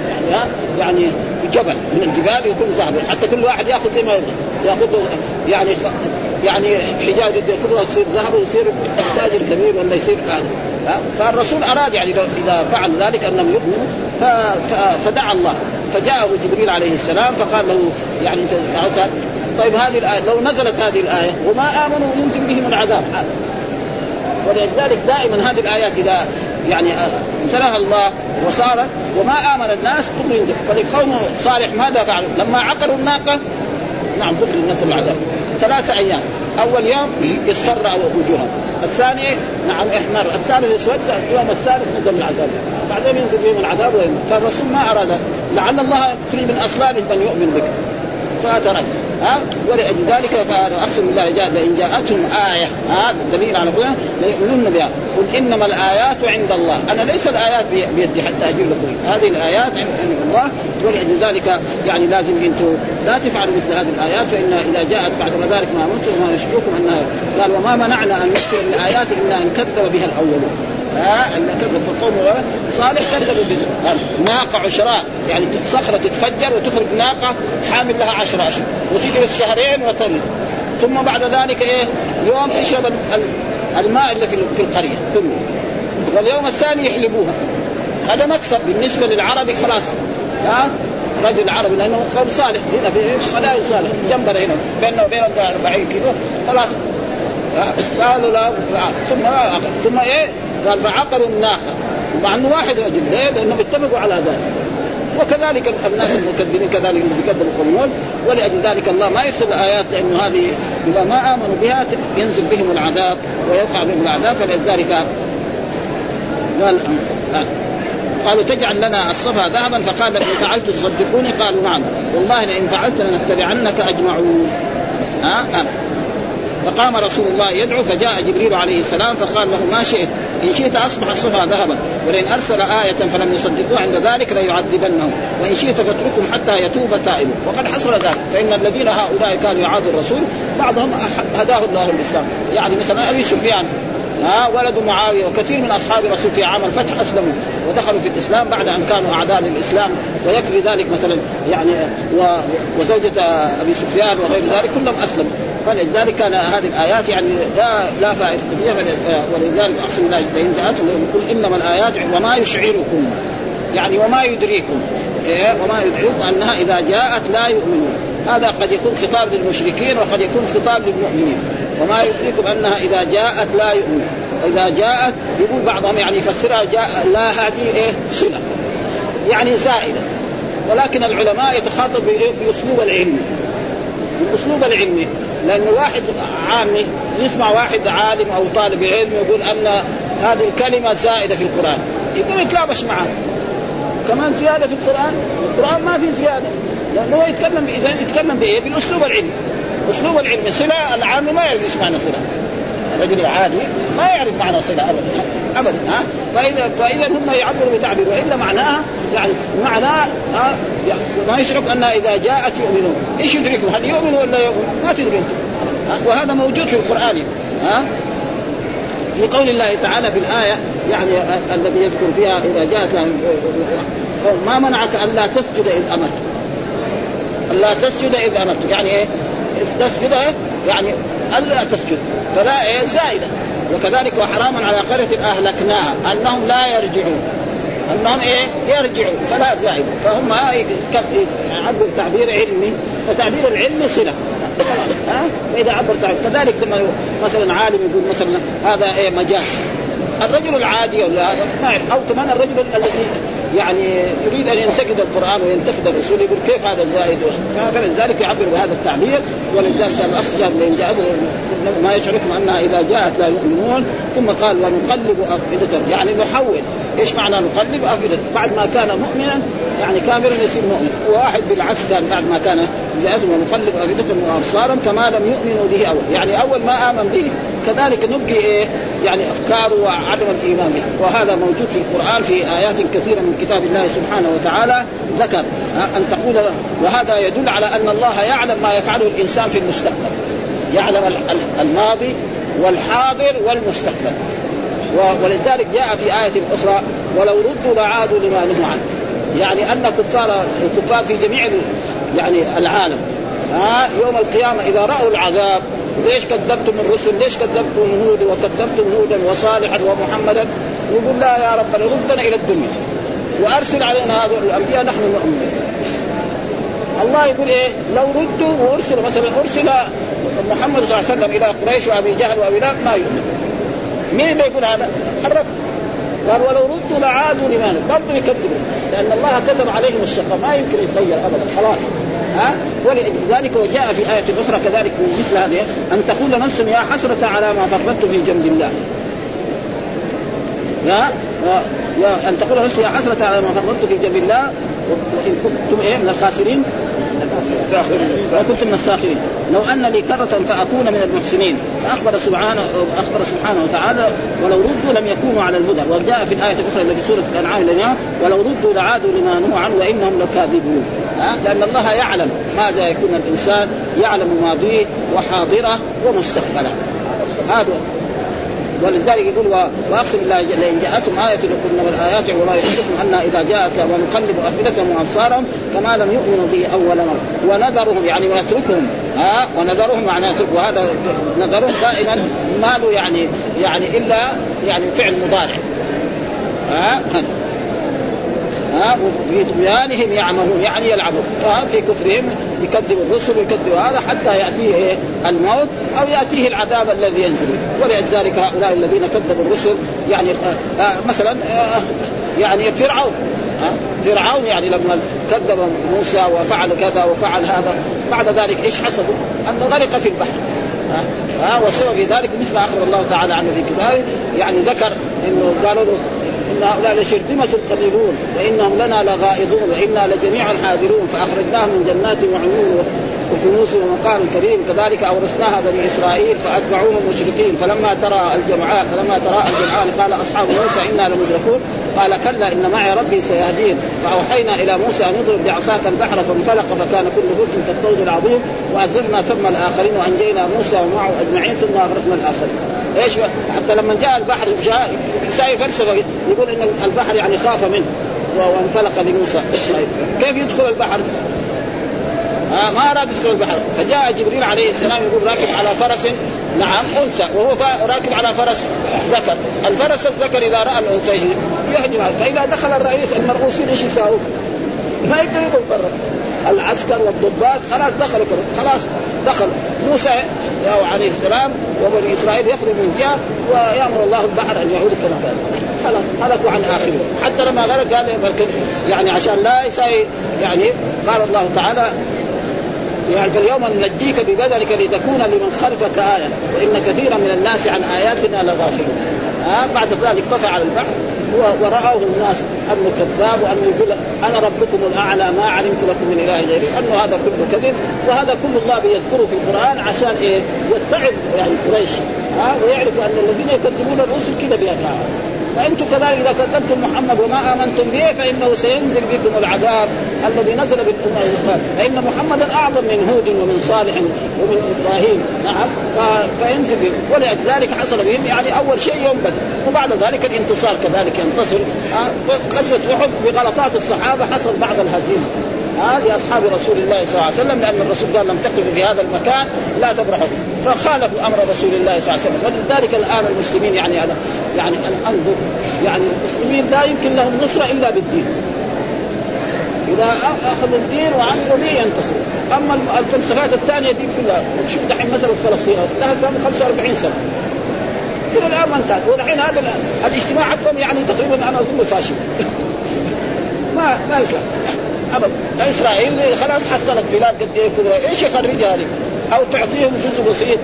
يعني ها يعني جبل من الجبال يكون ذهب حتى كل واحد يأخذ زي ما يبغى. يأخذ يعني يعني حجاز كلها يصير ذهب ويصير تاجر كبير ولا يصير هذا. فالرسول أراد يعني إذا فعل ذلك انهم يؤمنوا فدعا الله. فجاءه جبريل عليه السلام فقال له يعني طيب هذه الآية لو نزلت هذه الآية وما آمنوا ينزل بهم العذاب. ولذلك دائما هذه الآيات إذا يعني سلها الله وصارت وما آمن الناس ثم ينزل. فلقوم صالح ماذا فعلوا؟ لما عقروا الناقة نعم ضد الناس العذاب. ثلاثة أيام. أول يوم يصفر وجوههم. الثاني نعم إحمر. الثالث اسود اليوم الثالث نزل العذاب. بعدين ينزل بهم العذاب فالرسول ما أراد. لعل الله في من اصلابهم من يؤمن بك. فترك ها؟ ولأجل ذلك فأقسم بالله جاء لئن جاءتهم آية ها؟ دليل على كذا ليؤمنون بها. قل إنما الآيات عند الله. أنا ليس الآيات بيدي حتى أجيب لكم. هذه الآيات عند الله ولأجل ذلك يعني لازم أنتم لا تفعلوا مثل هذه الآيات فإن إذا جاءت بعد ذلك ما أمنتم وما يشكوكم أنها قال وما منعنا أن نكثر من الآيات إلا أن كذب بها الأولون. ها؟ كذب فقوم صالح كذبوا ناقة عشراء. يعني صخرة تتفجر وتخرج ناقة حامل لها عشرة أشهر. وتجلس شهرين وتلد ثم بعد ذلك إيه؟ يوم تشرب الماء اللي في القرية. كله واليوم الثاني يحلبوها. هذا مكسب. بالنسبة للعربي خلاص. ها؟ رجل عربي لأنه قوم صالح. هنا في ملاهي صالح. جنبنا هنا. بيننا وبينهم 40 كيلو. خلاص. قالوا لا. ثم ثم إيه؟ قال فعقروا الناقة. مع أنه واحد رجل. ليه؟ لأنهم اتفقوا على ذلك. وكذلك الناس المكذبين كذلك اللي بيكذبوا القومون ولأجل ذلك الله ما يرسل الايات لأنه هذه إذا ما آمنوا بها ينزل بهم العذاب ويوقع بهم العذاب. فلذلك قال قالوا تجعل لنا الصفا ذهبا. فقال إن فعلت تصدقوني قالوا نعم. والله لئن فعلت لنتبعنك أجمعون. ها؟ أه؟ فقام رسول الله يدعو. فجاء جبريل عليه السلام فقال له ما شئت. إن شئت أصبح الصفا ذهبا ولئن أرسل آية فلم يصدقوه عند ذلك ليعذبنهم وإن شئت فاتركهم حتى يتوب تائبون وقد حصل ذلك فإن الذين هؤلاء كانوا يعادوا الرسول بعضهم هداه الله الإسلام. يعني مثلا أبي سفيان ها ولد معاوية وكثير من أصحاب الرسول في عام الفتح أسلموا ودخلوا في الإسلام بعد أن كانوا أعداء للإسلام. ويكفي ذلك مثلا يعني وزوجة أبي سفيان وغير ذلك كلهم أسلموا. فلذلك كان هذه الآيات يعني لا لا فائدة فيها ولذلك أقسم الله لئن جاءتهم يقول إنما الآيات وما يشعركم. يعني وما يدريكم. إيه وما يدريكم أنها إذا جاءت لا يؤمنون. هذا قد يكون خطاب للمشركين وقد يكون خطاب للمؤمنين. وما يدريكم أنها إذا جاءت لا يؤمنون إذا جاءت يقول بعضهم يعني يفسرها جاء لا هذه إيه؟ صلة. يعني زائدة. ولكن العلماء يتخاطب بأسلوب العلم. بالاسلوب العلمي لأنه واحد عامي يسمع واحد عالم أو طالب علم يقول أن هذه الكلمة زائدة في القرآن. يقوم يتلابش معه كمان زيادة في القرآن؟ القرآن ما في زيادة. لأنه هو يتكلم اذا يتكلم بإيه؟ بالاسلوب العلمي أسلوب العلم صلة العام ما يعرف إيش معنى صلة. الرجل العادي ما يعرف معنى صلة ابدا ابدا ها؟ فاذا فإذا هم يعبروا بتعبير وإلا معناها يعني معناه ها؟ ما يشرك أنها إذا جاءت يؤمنون. إيش يدركهم؟ هل يؤمن ولا يؤمن ما تدري انت وهذا موجود في القرآن ها؟ في قول الله تعالى في الآية يعني الذي يذكر فيها إذا جاءت ما منعك ألا تسجد إذ أمرت. ألا تسجد إذ أمرت. يعني إيه؟ تسجد يعني ألا تسجد. فلا إيه زائدة. وكذلك وحراما على قرية أهلكناها أنهم لا يرجعون. أنهم إيه يرجعوا فلا زائد. فهم عبر تعبير علمي. فتعبير العلم صلة. ها؟ فإذا عبر تعبير كذلك لما مثلا عالم يقول مثلا هذا إيه مجاز. الرجل العادي ولا هذا؟ أو كمان الرجل الذي يعني يريد أن ينتقد القرآن وينتقد الرسول يقول كيف هذا زائد فلذلك يعبر بهذا التعبير ولذلك الاخ جاء ما يشعركم انها إذا جاءت لا يؤمنون ثم قال ونقلب افئدتهم يعني نحول إيش معنى نقلب افئدتهم بعد ما كان مؤمنا يعني كافرا يصير مؤمن وواحد بالعكس كان بعد ما كان جاءتهم ونقلب افئدتهم وابصارهم كما لم يؤمنوا به أول. يعني أول ما آمن به كذلك نبقي إيه يعني افكاره وعدم الإيمان به. وهذا موجود في القرآن في آيات كثيرة من كتاب الله سبحانه وتعالى. ذكر أن تقول وهذا يدل على أن الله يعلم ما يفعله الإنسان في المستقبل. يعلم الماضي والحاضر والمستقبل. ولذلك جاء في آية أخرى ولو ردوا لعادوا لما نهوا عنه. يعني أن كفار الكفار في جميع يعني العالم ها يوم القيامة إذا رأوا العذاب ليش كذبتم الرسل؟ ليش كذبتم هود وكذبتم هودا وصالحا ومحمدا؟ يقول لا يا ربنا ردنا إلى الدنيا وأرسل علينا هذول الأنبياء نحن نؤمن الله يقول إيه لو ردوا وارسل مثلا أرسل محمد صلى الله عليه وسلم إلى قريش وأبي جهل وأبي لهب ما يؤمن مين اللي هذا؟ الرب قال ولو ردوا لعادوا لماذا؟ برضه يكذبوا لأن الله كتب عليهم الشقاء ما يمكن يتغير ابدا خلاص ها؟ ولذلك وجاء في آية أخرى كذلك مثل هذه أن تقول نفس يا حسرة على ما فرطت في جنب الله. يا يا أن تقول نفسي يا حسرة على ما فرطت في جنب الله وإن كنتم إيه؟ من الخاسرين. وكنت من الساخرين لو أن لي كرة فأكون من المحسنين. فأخبر سبحانه أخبر سبحانه وتعالى ولو ردوا لم يكونوا على الهدى. وجاء في الآية الأخرى التي في سورة الأنعام ولو ردوا لعادوا لما نهوا عنه وإنهم لكاذبون. لأن الله يعلم ماذا يكون الإنسان يعلم ماضيه وحاضره ومستقبله. هذا ولذلك يقول وأقسم بالله لئن جاءتهم آية لكن والآيات وما يحدثكم أن إذا جاءت ونقلب أفئدتهم وأبصارهم كما لم يؤمنوا به أول مرة. ونذرهم يعني ونتركهم. ها ونذرهم معناه يترك وهذا نذرهم دائما ما له يعني يعني إلا يعني فعل مضارع. ها ها وفي طغيانهم يعمهون يعني يلعبون. في كفرهم يكذب الرسل ويكذب هذا حتى يأتيه الموت أو يأتيه العذاب الذي ينزل. ولذلك هؤلاء الذين كذبوا الرسل يعني آه آه مثلا آه يعني فرعون فرعون يعني لما كذب موسى وفعل كذا وفعل هذا بعد ذلك إيش حصل؟ أنه غرق في البحر. ها والسبب في ذلك مثل أخبر الله تعالى عنه في كتابه يعني ذكر إنه قالوا له ان هؤلاء لشرذمة قليلون وإنهم لنا لغائظون وإنا لجميعا حاذرون فأخرجناهم من جنات وعيون. وكنوز ومقام كريم كذلك أورثناها بني إسرائيل فأتبعوهم مشركين. فلما ترى الجمعان فلما ترى الجمعان قال أصحاب موسى إنا لمدركون. قال كلا إن معي ربي سيهدين. فأوحينا إلى موسى أن يضرب بعصاك البحر فانفلق فكان كل فرس كالطود العظيم. وازلفنا ثم الآخرين وأنجينا موسى ومعه أجمعين ثم أغرقنا الآخرين. إيش حتى لما جاء البحر جاء ساي فلسفه يقول إن البحر يعني خاف منه وانطلق لموسى. كيف يدخل البحر؟ ما اراد يدخل البحر فجاء جبريل عليه السلام يقول راكب على فرس. نعم أنثى. وهو راكب على فرس ذكر. الفرس الذكر إذا رأى الانثى يهجم فإذا دخل الرئيس المرؤوسين إيش يساووا؟ ما يقدر يدخل برا. العسكر والضباط خلاص دخلوا خلاص دخل موسى عليه السلام وبني إسرائيل يخرج من جهه ويأمر الله البحر أن يعود كما كان. خلاص هلكوا عن اخره حتى لما غرق قال يعني عشان لا يساوي يعني قال الله تعالى يعني اليوم ننجيك ببدنك لتكون لمن خلفك آية. وإن كثيرا من الناس عن آياتنا لغافلون. آه بعد ذلك طفى على البحث. ورآه الناس أنه كذاب وأنه يقول أنا ربكم الأعلى ما علمت لكم من إله غيري. أنه هذا كله كذب وهذا كله الله بيذكره في القرآن عشان إيه؟ يتعظ يعني قريش. آه ويعرف أن الذين يكذبون الرسل كذا بيفعلوا فأنتم كذلك إذا كذبتم محمد وما آمنتم به فإنه سينزل بكم العذاب الذي نزل بالامم فإن محمدا أعظم من هود ومن صالح ومن إبراهيم. نعم. فينزل بهم. ولذلك حصل بهم يعني أول شيء يوم بدر. وبعد ذلك الانتصار كذلك ينتصر. غزوة أحد بغلطات الصحابة حصل بعض الهزيمة. هذه لاصحاب رسول الله صلى الله عليه وسلم لأن الرسول قال لم تقفوا في هذا المكان لا تبرحوا. فخالفوا أمر رسول الله صلى الله عليه وسلم. ولذلك الآن المسلمين يعني أنا يعني أن أنظر يعني المسلمين لا يمكن لهم نصرة إلا بالدين. إذا أخذوا الدين وعملوا به ينتصروا أما الفلسفات الثانية دي كلها شوف دحين مسألة فلسطين لها كم؟ 45 سنة. إلى الآن ما انتهت. ودحين هذا الاجتماع حقهم يعني تقريبا أنا أظن فاشل. ما ما يصلح ابدا إسرائيل خلاص حصلت بلاد قد إيه كبرى. إيش يخرجها هذه؟ أو تعطيهم جزء بسيط.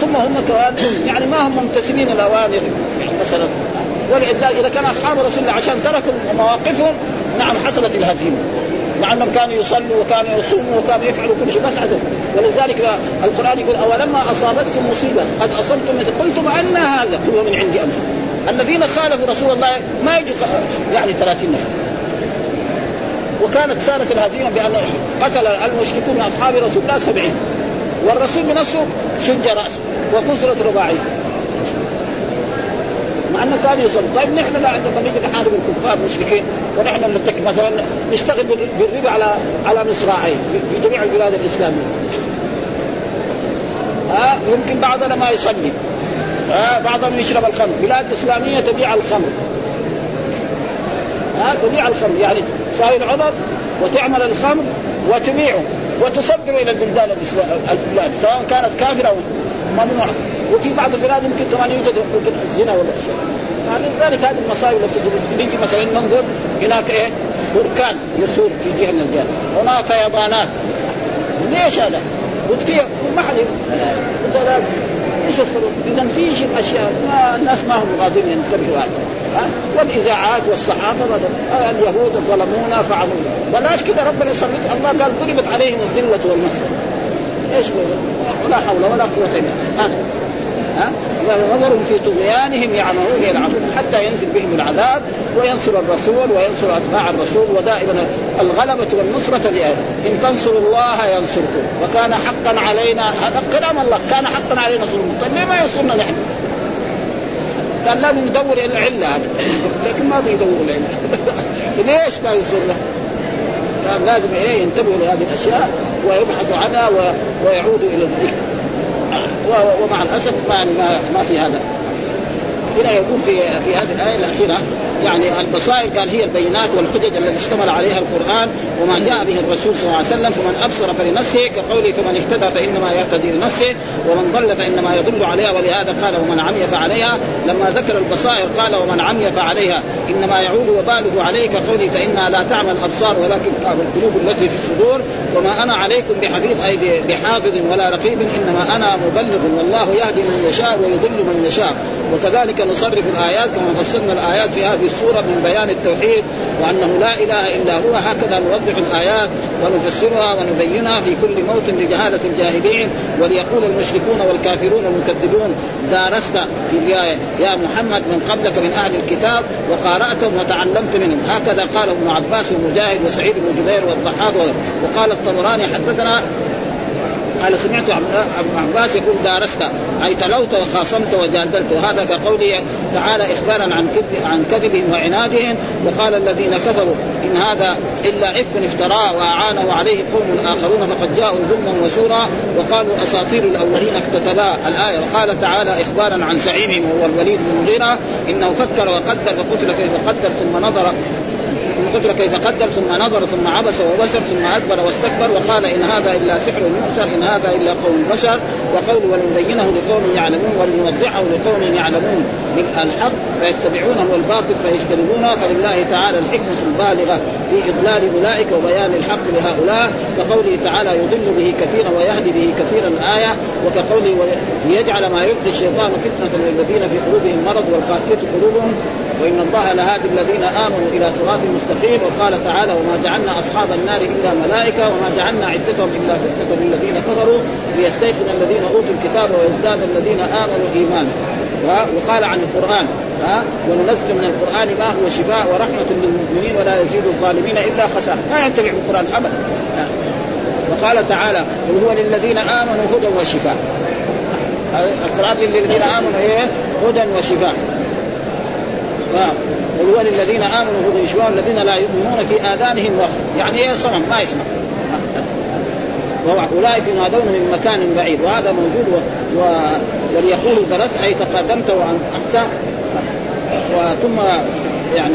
ثم هم كمان يعني ما هم ممتثلين الأوامر. يعني مثلا ولذلك إذا كان أصحاب رسول الله عشان تركوا مواقفهم نعم حصلت الهزيمة. مع أنهم كانوا يصلوا وكانوا يصوموا وكانوا يفعلوا كل شيء بس عزم ولذلك القرآن يقول أولما أصابتكم مصيبة قد أصبتم مثل قلتم أن هذا هو من عند أنفسكم. الذين خالفوا رسول الله ما يجوا يعني 30 نفر. وكانت سارت الهزيمة بأن قتل المشركون من أصحاب رسول الله سبعين. والرسول بنفسه شج رأسه وكسرت رباعيه. مع أنه كان يصلي. طيب نحن لا عندما نيجي نحارب الكفار المشركين ونحن نتك مثلا نشتغل بالربا على على مصراعين في, جميع البلاد الإسلامية. ها يمكن بعضنا ما يصلي. ها بعضهم يشرب الخمر. بلاد إسلامية تبيع الخمر. ها تبيع الخمر. يعني تساوي العمر وتعمل الخمر وتبيعه وتصدر إلى البلدان البلاد سواء كانت كافرة أو ممنوعة. وفي بعض البلاد يمكن كمان يوجد يمكن الزنا ولا اشياء فلذلك هذه المصائب التي نيجي مثلا ننظر هناك إيه؟ بركان يصور في جهة من الجهات. هناك فيضانات ليش هذا؟ وكثير ما حد إيش السبب؟ اذا في اشياء ما الناس ما هم قادرين ينتبهوا هذا. والإذاعات والصحافة اليهود ظلمونا فعلونا. بلاش كذا ربنا يسلط الله قال ضربت عليهم الذلة والمسكنه إيش ولا حول ولا قوة إلا بالله. ها؟ نظرهم في طغيانهم يعمهون يلعبون حتى ينزل بهم العذاب وينصر الرسول وينصر أتباع الرسول ودائما الغلبة والنصرة لأهل. إن تنصروا الله ينصركم. وكان حقا علينا هذا كلام الله. كان حقا علينا نصر طيب ليه ما ينصرنا نحن؟ كان لازم إلى العله لكن ما بيدوروا العله ليش ما ينصرنا؟ كان لازم إيه ينتبهوا لهذه الأشياء ويبحثوا عنها ويعودوا إلى الذكر. ومع الأسف ما ما في هذا. هنا يقول في في هذه الآية الأخيرة. يعني البصائر قال هي البينات والحجج التي اشتمل عليها القرآن وما جاء به الرسول صلى الله عليه وسلم فمن أبصر فلنفسه كقوله فمن اهتدى فإنما يهتدي لنفسه ومن ضل فإنما يضل عليها ولهذا قال ومن عمي فعليها. لما ذكر البصائر قال ومن عمي فعليها. إنما يعود وباله عليه كقوله فانها لا تعمى الابصار ولكن القلوب التي في الصدور. وما أنا عليكم بحفيظ أي بحافظ ولا رقيب إنما أنا مبلغ والله يهدي من يشاء ويضل من يشاء. وكذلك نصرف الآيات كما فصلنا الآيات في هذه السورة من بيان التوحيد وأنه لا إله إلا هو. هكذا نوضح الآيات ونفسرها ونبينها في كل موت لجهاله الجاهلين وليقول المشركون والكافرون المكذبون دارست في الروايه يا محمد من قبلك من أهل الكتاب وقارأتهم وتعلمت منهم. هكذا قال ابن عباس ومجاهد وسعيد بن جبير والضحاك وقال الطبراني حدثنا قال سمعت ابن عباس يقول دارست اي تلوت وخاصمت وجادلت. وهذا كقوله تعالى إخبارا عن كذب عن كذبهم وعنادهم وقال الذين كفروا إن هذا إلا إفك افتراه واعانه عليه قوم آخرون فقد جاءوا ظلما وزورا وقالوا أساطير الأولين اكتتبا الآية. وقال تعالى إخبارا عن زعيمهم وهو الوليد بن المغيرة إنه فكر وقدر فقتل كيف قدر ثم نظر قتل كيف قدر ثم نظر ثم عبس وبشر ثم ادبر واستكبر وقال إن هذا إلا سحر مؤثر إن هذا إلا قول بشر وقول ولنبينه لقوم يعلمون ولنوضحه لقوم يعلمون. الحق فيتبعونه والباطل فيجتنبونه فلله تعالى الحكمة البالغة في إضلال أولئك وبيان الحق لهؤلاء. كقوله تعالى يضل به كثيرا ويهدي به كثيرا الآية. وكقوله ليجعل ما يلقي الشيطان فتنة للذين في قلوبهم مرض والقاسيه قلوبهم. وإن الله لهادي الذين آمنوا إلى صراط مستقيم وقال تعالى وما جعلنا أصحاب النار إلا ملائكة وما جعلنا عدتهم إلا فتنة للذين كفروا ليستيقن الذين أوتوا الكتاب ويزداد الذين آمنوا إيمانا. وقال عن القرآن. ها؟ وننزل من القرآن ما هو شفاء ورحمة للمؤمنين ولا يزيد الظالمين إلا خسارة. ما ينتفع بالقران ابدا. وقال تعالى قل هو للذين آمنوا هدى وشفاء. القرآن للذين آمنوا إيه؟ هدى وشفاء. قل هو للذين آمنوا هدى وشفاء والذين لا يؤمنون في آذانهم وقر يعني إيه صمم ما يسمع. واولئك ينادون من مكان بعيد. وهذا موجود و... و... وليقولوا درست أي تقدمت وأنت. وثم يعني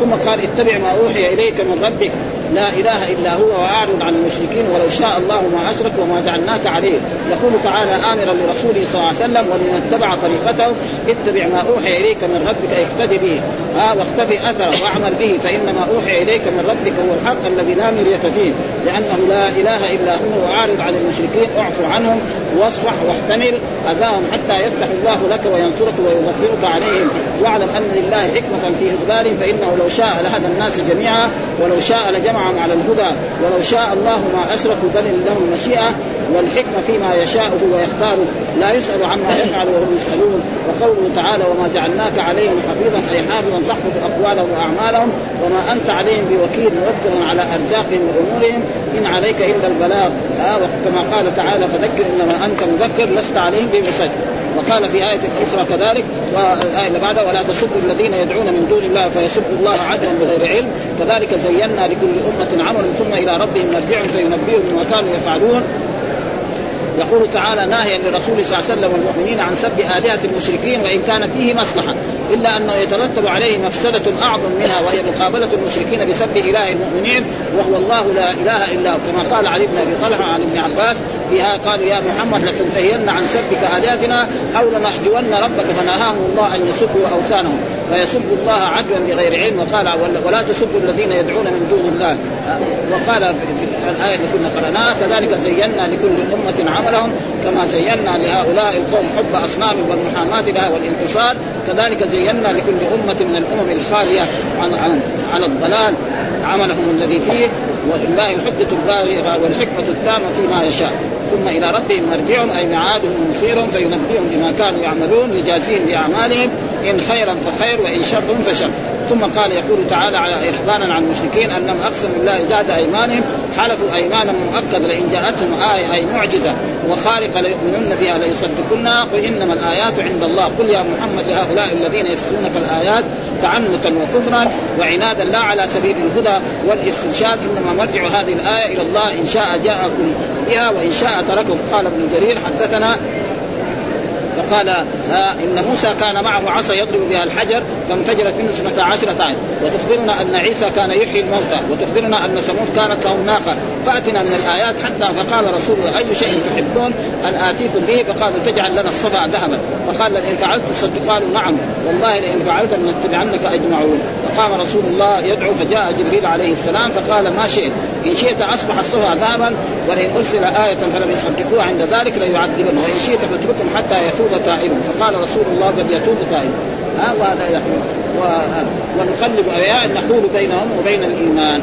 ثم قال اتبع ما أوحي إليك من ربك. لا إله إلا هو وأعرض عن المشركين ولو شاء الله ما أشرك وما جعلناك عليه يقول تعالى آمرا لرسوله صلى الله عليه وسلم ولنتبع طريقته اتبع ما أوحي إليك من ربك اقتدي به. آه واختفي أثره وأعمل به فإنما أوحي إليك من ربك هو الحق الذي لا مرية فيه. لأنه لا إله إلا هو وأعرض عن المشركين اعفو عنهم واصفح واحتمل. أذاهم حتى يفتح الله لك وينصرك ويغفرك عليهم. واعلم أن لله حكمة في اضلالهم فإنه لو شاء لهدى الناس جميعا ولو شاء لجمعهم على الهدى ولو شاء الله ما اشركوا بل له المشيئه والحكمة فيما يشاءه ويختاره لا يسأل عما يفعل وهم يسألون. وقوله تعالى وما جعلناك عليهم حفيظا أي حافظا تحفظ أقوالهم وأعمالهم. وما أنت عليهم بوكيل موكل على أرزاقهم وأمورهم. إن عليك إلا البلاغ. آه وكما قال تعالى فذكر إنما أنت مذكر لست عليهم بمسجد. وقال في آية أخرى كذلك والآية اللي بعدها ولا تسبوا الذين يدعون من دون الله فيسبوا الله عدوا بغير علم. كذلك زينا لكل أمة عمل ثم إلى ربهم مرجعهم فينبئهم بما كانوا يفعلون. يقول تعالى ناهيا لرسول صلى الله عليه وسلم والمؤمنين عن سب آلهة المشركين وإن كان فيه مصلحة إلا أنه يترتب عليه مفسدة أعظم منها وهي مقابلة المشركين بسب إله المؤمنين وهو الله لا إله إلا هو. كما قال علي بن أبي طلحة عن ابن عباس فيها قالوا يا محمد لتنتهين عن سبك آلهتنا أو لنحجون ربك فنهاهم الله أن يسبوا أوثانهم فيسبوا الله عدوا بغير علم. وقال ولا تسبوا الذين يدعون من دون الله. وقال في الآية التي كنا قرأناها كذلك زينا لكل أمة عملهم كما زينا لهؤلاء القوم حب أصنام والمحاماة لها والانتصار. كذلك زينا لكل أمة من الأمم الخالية عن عن عن الضلال عملهم الذي فيه. ولله الحجة البالغة والحكمة التامة فيما يشاء. ثم إلى ربهم مرجعهم أي معادهم ومصيرهم فينبئهم بما كانوا يعملون يجازيهم بأعمالهم إن خيرا فخير وإن شر فشر. ثم قال يقول تعالى على إخبارا عن المشركين أنهم أقسموا الله جاد أيمانهم حلفوا أيمانا مؤكد لئن جاءتهم آية أي معجزة وخارقة ليؤمنن بها ليصدقنها قل إنما الآيات عند الله. قل يا محمد لهؤلاء الذين يسألونك الآيات تعنتا وكفرا وعنادا لا على سبيل الهدى والاسترشاد إنما مرجع هذه الآية إلى الله إن شاء جاءكم بها وإن شاء ترككم. قال ابن جرير حدثنا فقال آه إن موسى كان معه عصا يضرب بها الحجر فانفجرت منه اثنتا عشرة عين وتخبرنا أن عيسى كان يحيي الموتى وتخبرنا أن ثمود كانت لهم ناقة. فاتنا من الآيات حتى فقال رسول الله أي شيء تحبون أن آتيكم به؟ فقالوا تجعل لنا الصبا ذهبا. فقال لئن فعلت تصدق قالوا نعم. والله لئن فعلت لنتبعنك أجمعون. فقام رسول الله يدعو فجاء جبريل عليه السلام فقال ما شئت. إن شئت أصبح الصبا ذهبا ولئن أرسل آية فلم يصدقوها عند ذلك ليعذبن وإن شئت فاتركهم حتى يتوب تائب فقال رسول الله بل يتوب تائب. ها وهذا يحول. ونقلب نحول بينهم وبين الإيمان.